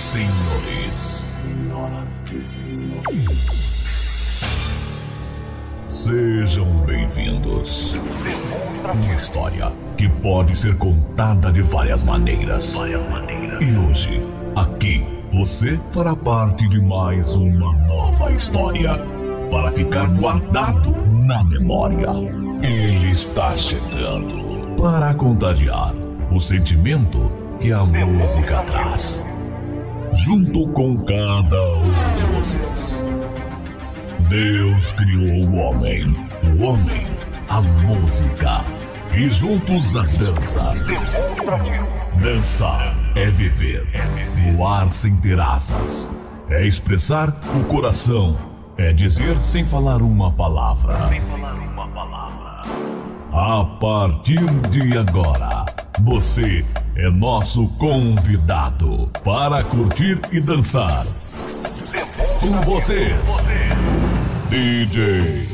senhores. Sejam bem-vindos. Uma história que pode ser contada de várias maneiras. E hoje, aqui, você fará parte de mais uma nova história para ficar guardado na memória. Ele está chegando para contagiar o sentimento que a música traz. Junto com cada um de vocês. Deus criou o homem, o homem, a música e juntos a dança. Dançar é viver, voar sem ter asas, é expressar o coração, é dizer sem falar uma palavra. A partir de agora, você é nosso convidado para curtir e dançar. Com vocês, DJ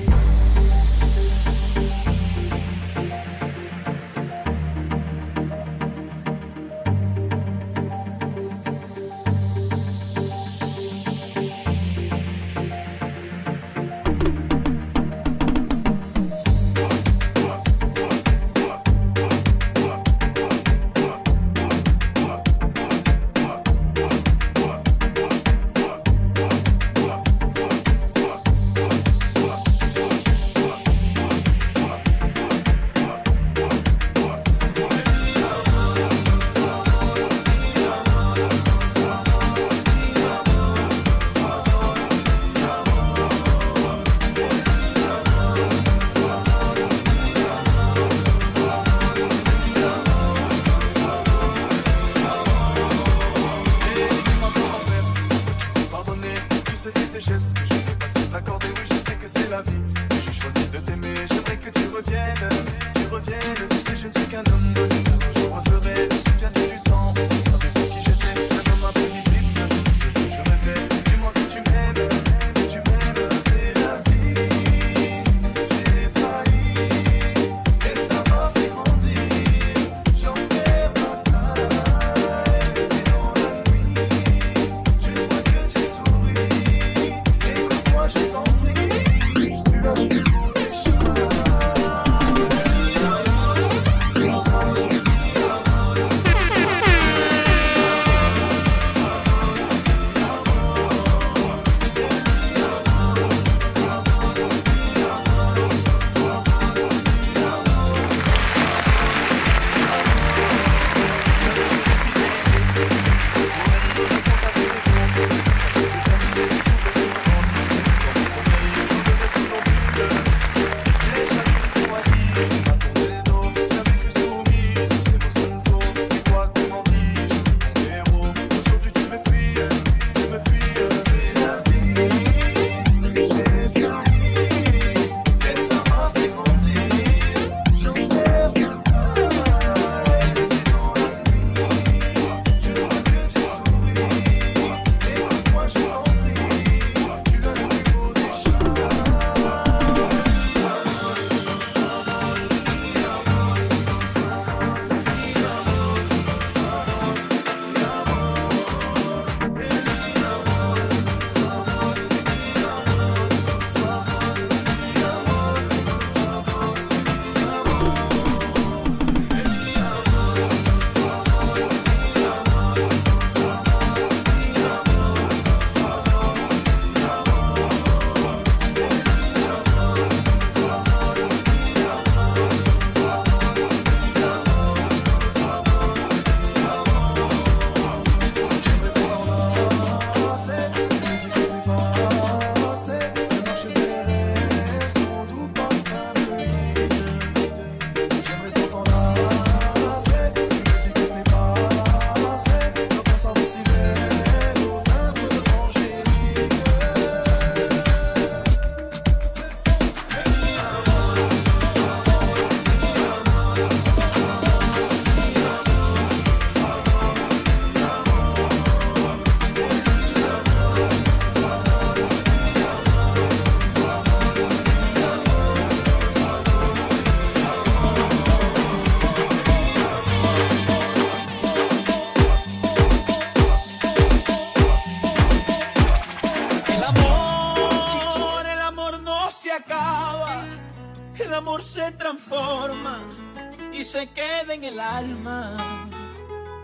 y se quede en el alma.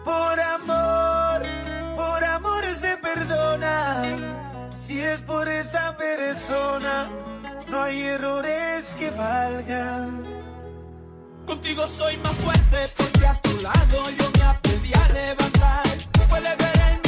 Por amor, por amor se perdona. Si es por esa persona, no hay errores que valgan. Contigo soy más fuerte porque a tu lado yo me aprendí a levantar. Puedes ver en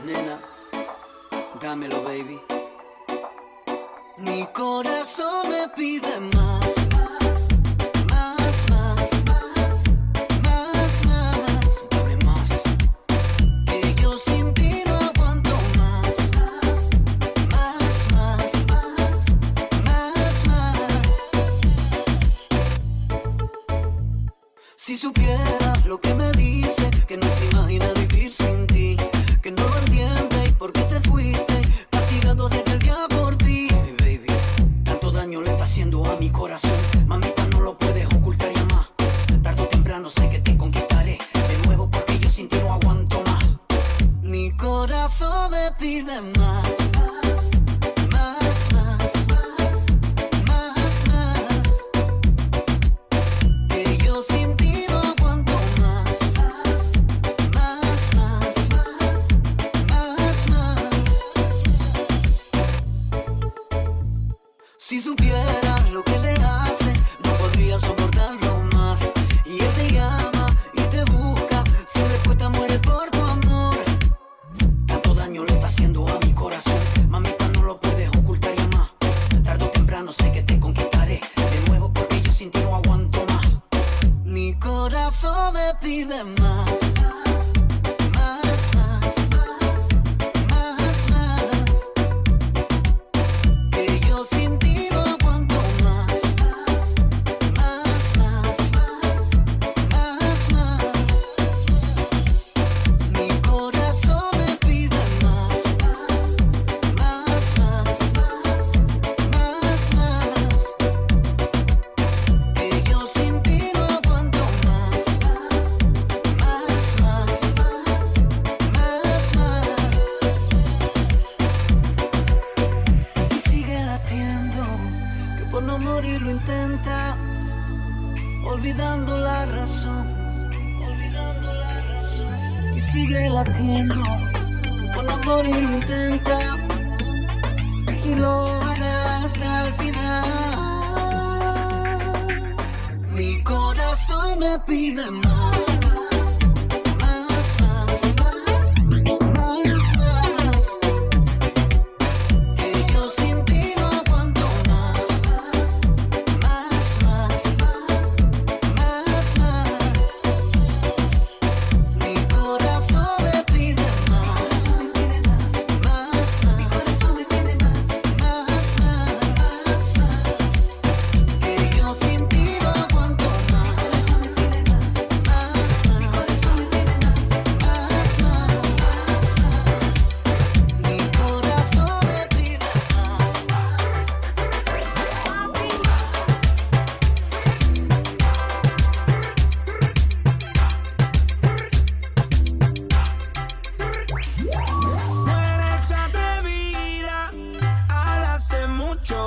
nena. Dámelo, baby. Mi corazón me pide. Más,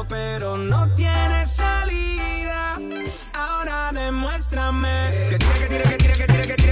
pero no tiene salida. Ahora demuéstrame que tira, que tira, que tira, que tira, que tira.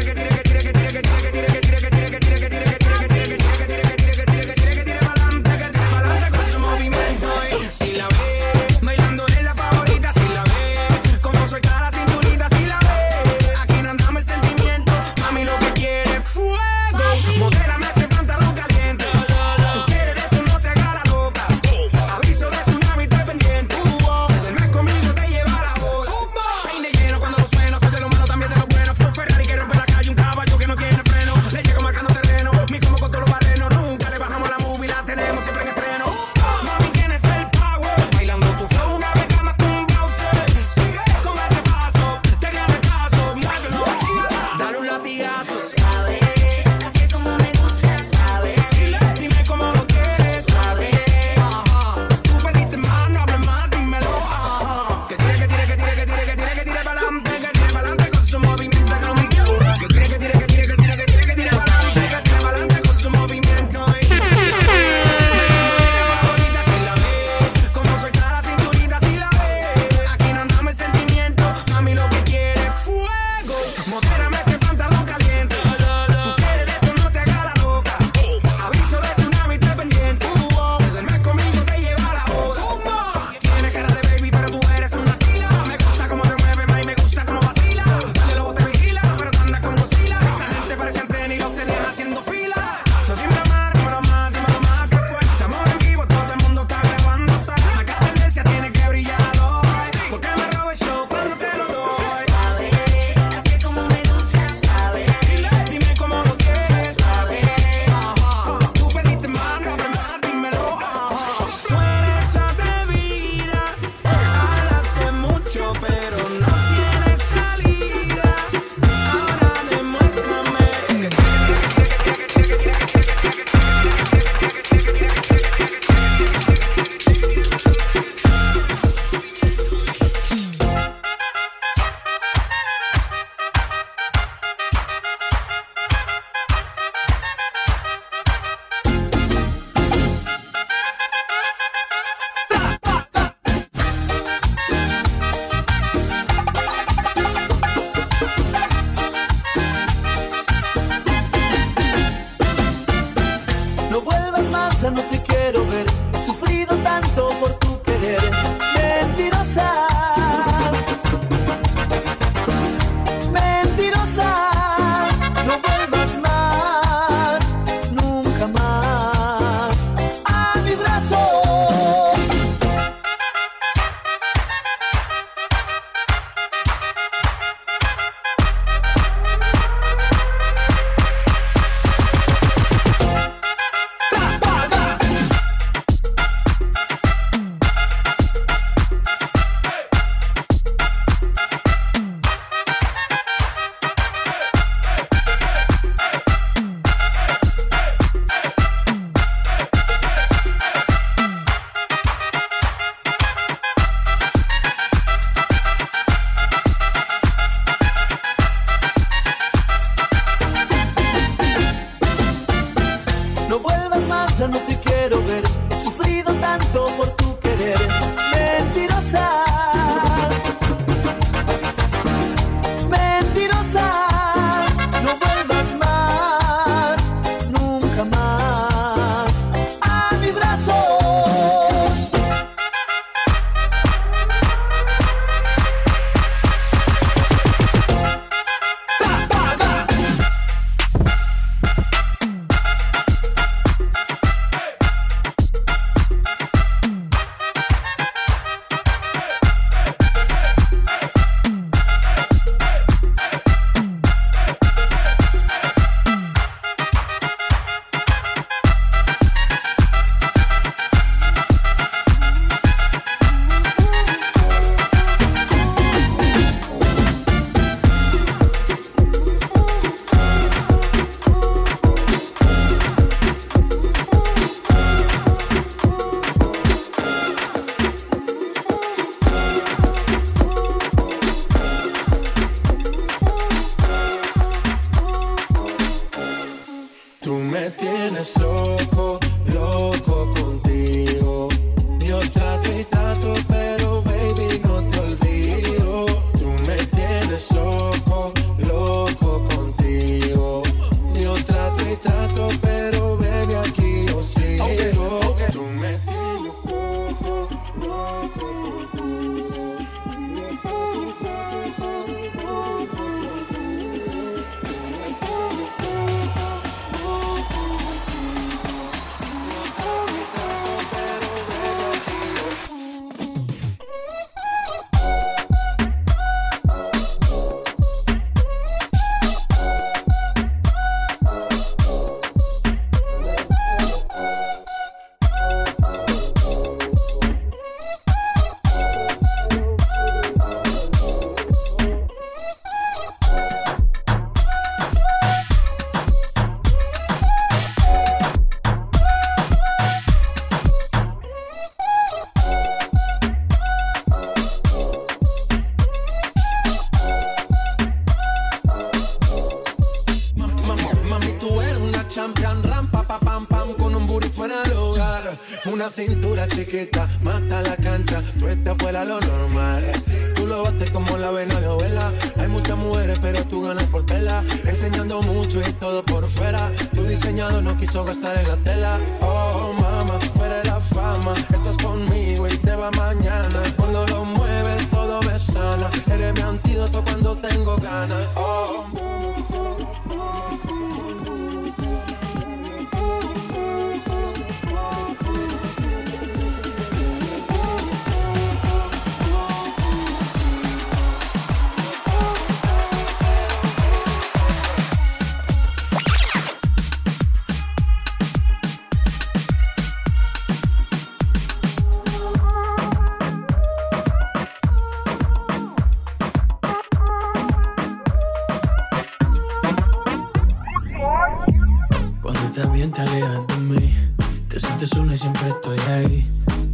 Siempre estoy ahí.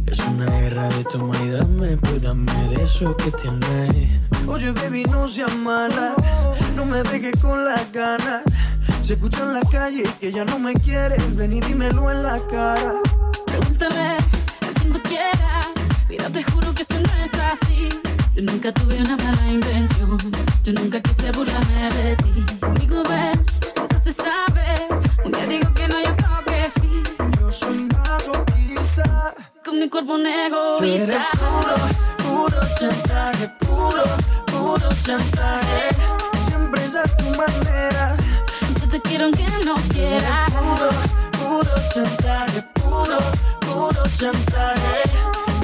Es una guerra de toma y dame, pues dame de eso que tienes. Oye, baby, no seas mala, no me dejes con las ganas. Se escucha en la calle que ya no me quieres, ven y dímelo en la cara. Pregúntame a quien tú quieras, mira, te juro que eso no es así. Yo nunca tuve una mala intención, yo nunca quise burlarme de ti. Conmigo ves, cuerpo un egoísta. Puro, puro chantaje, puro, puro chantaje. Siempre es a tu manera. Yo te quiero aunque no quieras. Puro, puro chantaje, puro, puro chantaje.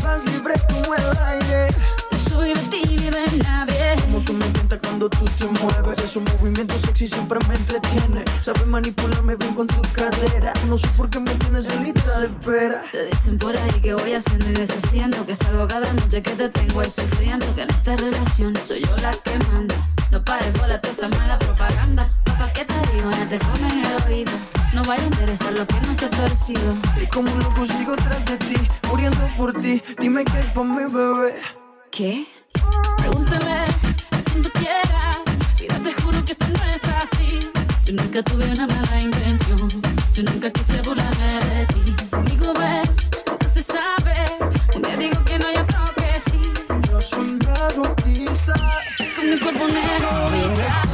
Vas libre como el aire. Soy de ti ni de nadie. Como tú me cuando tú te mueves. Esos movimientos sexy siempre me entretiene. Sabes manipularme bien con tu cadera. No sé por qué me tienes en lista de espera. Te dicen por ahí que voy haciendo y deshaciendo Que salgo cada noche que te tengo ahí sufriendo Que en esta relación soy yo la que manda No pares bola toda esa mala propaganda Papá, ¿qué te digo? No te comen el oído No vaya a interesar lo que no se ha torcido Y como un loco sigo tras de ti, muriendo por ti. Dime qué hay pa' mi bebé. ¿Qué? Pregúntale tú quieras. Mira, te juro que eso no es así Yo nunca tuve una mala intención. Yo nunca quise burlarme de ti. Conmigo ves, no se sabe. Un día digo que no, y otro que sí. Yo soy un masoquista. Con mi cuerpo negro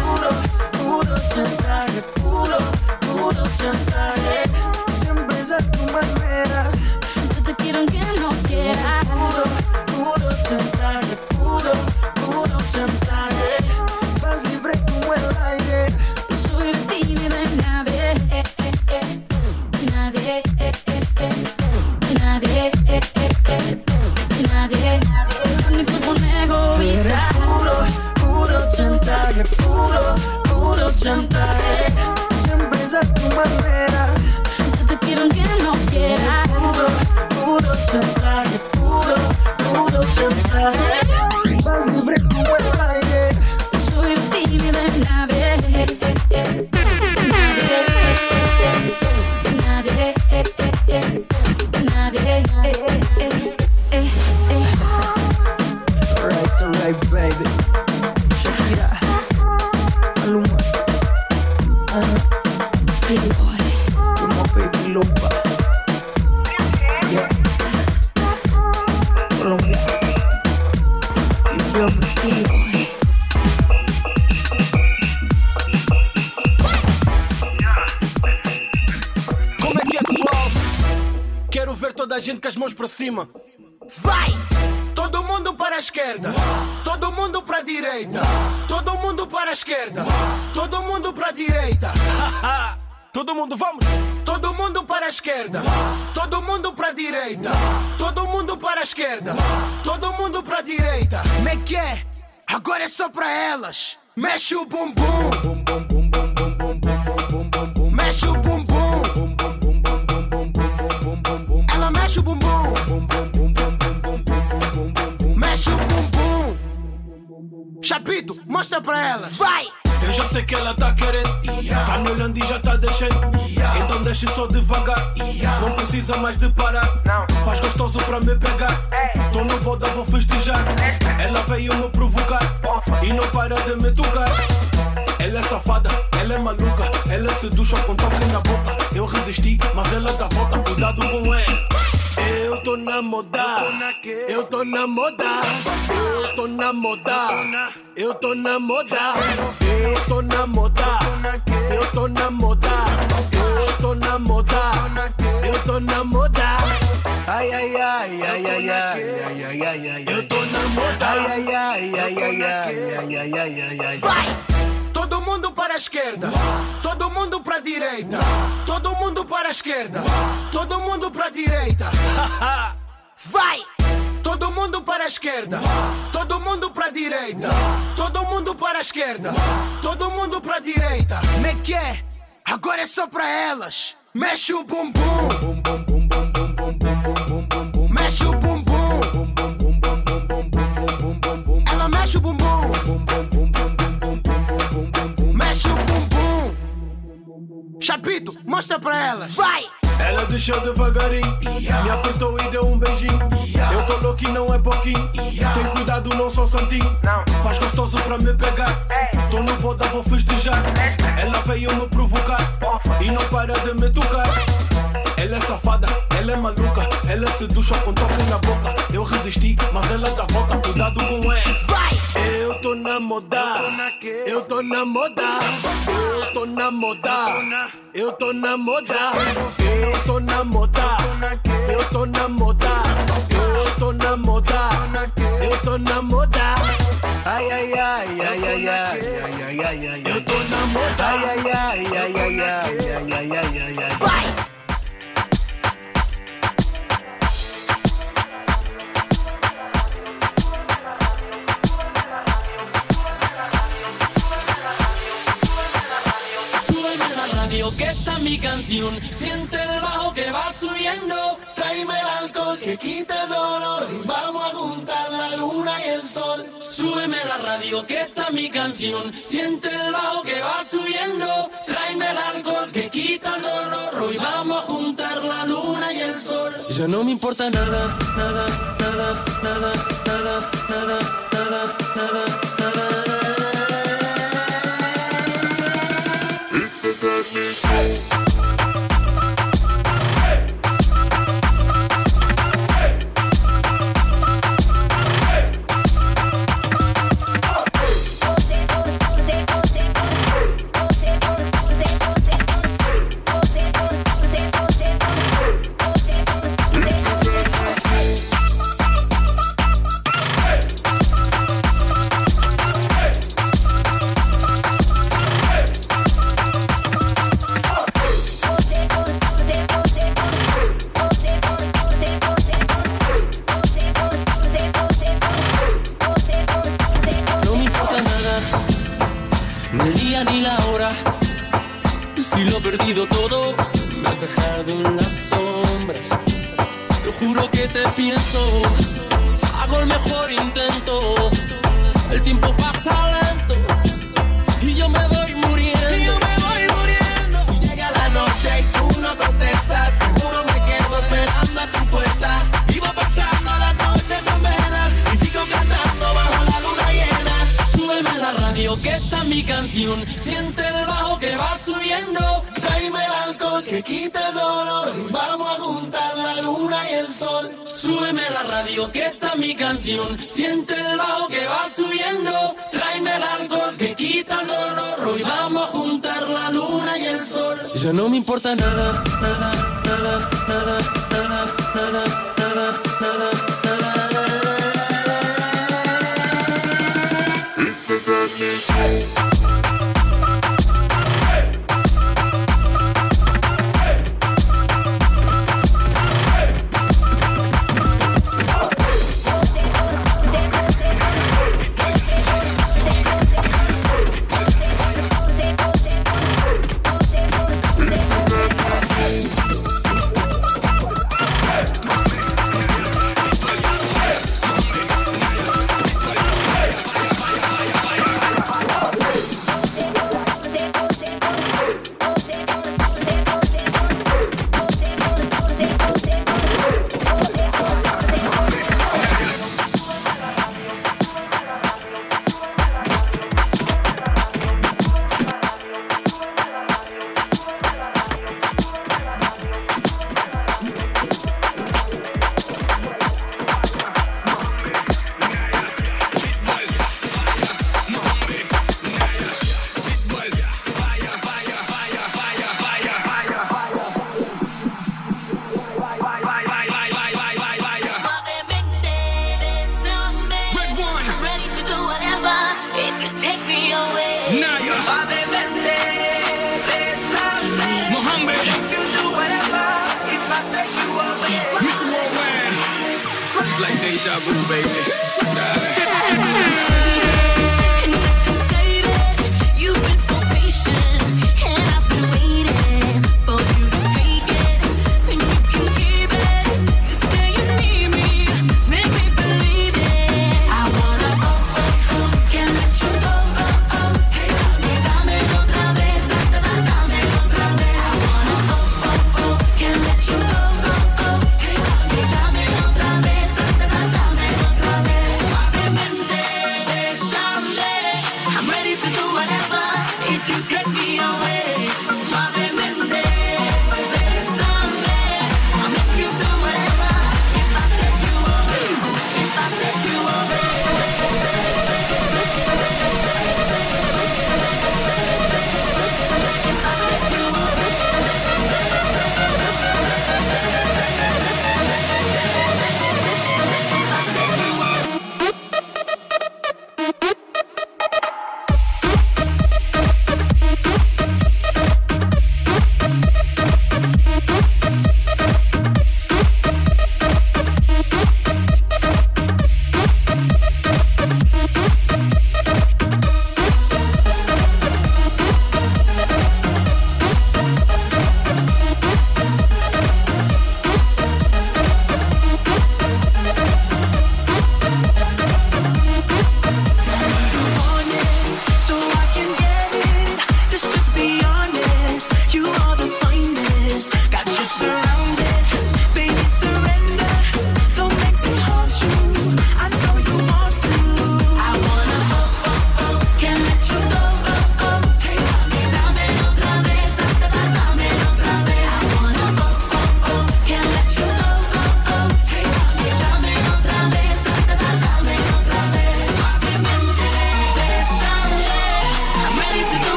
Puro, puro chantaje, puro, puro chantaje. Siempre es a tu manera. Yo te quiero aunque no quieras chantaje. Siempre es a tu manera. Yo te quiero aunque no quieras Puro, puro chantaje, puro, puro chantaje. Para a esquerda, todo mundo para a direita. Todo mundo, vamos! Todo mundo para a esquerda, todo mundo para a direita, todo mundo para a esquerda, todo mundo para a direita. Como é que é? Agora é só para elas. Mexe o bumbum. Mostra pra ela. Vai! Eu já sei que ela tá querendo. Tá me olhando e já tá deixando. Então deixe só devagar. Não precisa mais de parar. Faz gostoso pra me pegar. Tô no boda, vou festejar. Ela veio me provocar. E não para de me tocar. Ela é safada, ela é maluca. Ela seduz só com toque na boca. Eu resisti, mas ela dá volta. Cuidado com ela. Eu tô na moda, eu tô na moda, eu tô na moda, eu tô na moda, eu tô na moda, eu tô na moda, eu tô na moda, eu tô na moda. Ai ai ai ai ai ai ai ai ai ai. Eu tô na moda. Ai ai ai ai ai ai ai ai ai ai. Vai! Todo mundo para a esquerda, todo mundo para a direita, todo mundo para a esquerda, todo mundo para a direita. Vai! Todo mundo para a esquerda, todo mundo para a direita, todo mundo para a esquerda, todo mundo para a direita. Como é que é? Agora é só para elas. Mexe o bumbum. Chapito, mostra pra ela. Vai! Ela deixou devagarinho, me apertou e deu um beijinho. Eu tô louco e não é pouquinho. Tem cuidado, não sou santinho. Faz gostoso pra me pegar. Tô no boda, vou festejar. Ela veio me provocar e não para de me tocar. Ela é safada, ela é maluca. Ela seduz só com toque na boca. Eu resisti, mas ela dá volta. Cuidado com ela. Vai! Eu tô na moda. Eu tô na moda. Eu tô na moda. Eu tô na moda. Eu tô na moda. Eu tô na moda. na moda. Ai, ai, ai, ai, ai, ai, ai, ai, ai, ai. Eu tô na moda. Ai, ai, ai, ai, ai, ai, ai, ai, ai, ai, ai. Vai! Siente el bajo que va subiendo, tráeme el alcohol que quite el dolor. y Vamos a juntar la luna y el sol. Súbeme la radio que está mi canción. Siente el bajo que va subiendo, tráeme el alcohol que quita el dolor. Hoy vamos a juntar la luna y el sol. Ya no me importa nada, nada, nada, nada, nada, nada, nada. nada. dejado en las sombras. Te juro que te pienso. que está mi canción. Siente el bajo que va subiendo. Tráeme el alcohol que quita el horror. Y vamos a juntar la luna y el sol. Ya no me importa nada, nada, nada, nada, nada. nada.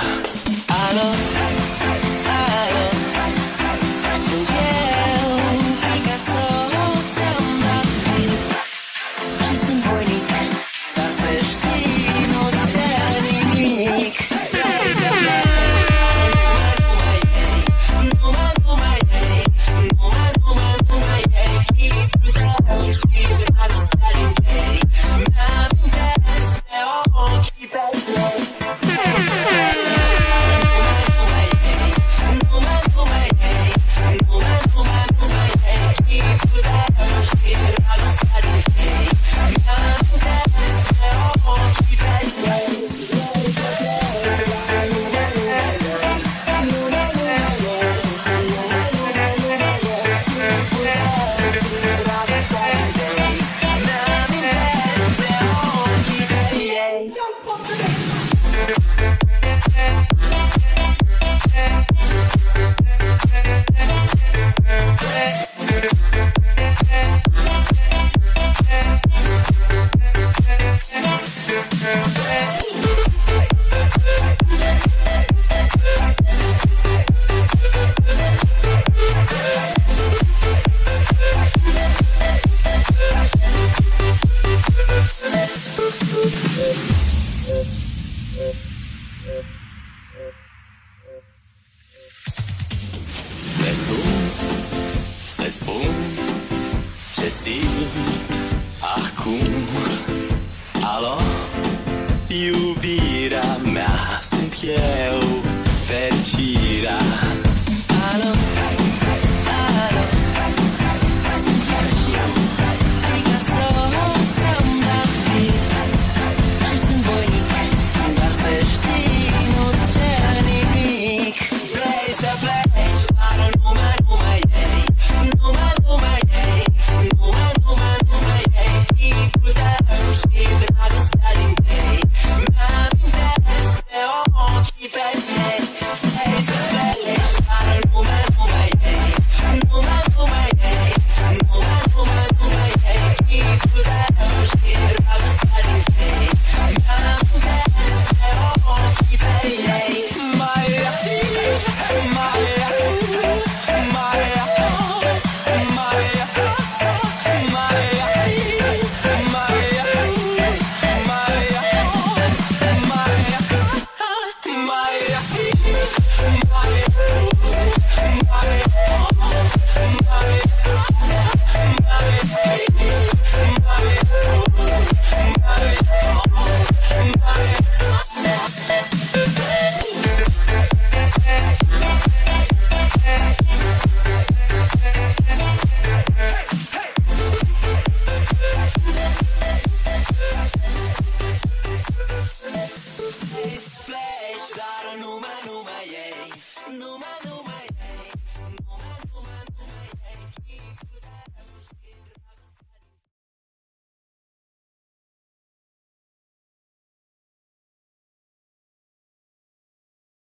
I love, I love. I love, So yeah.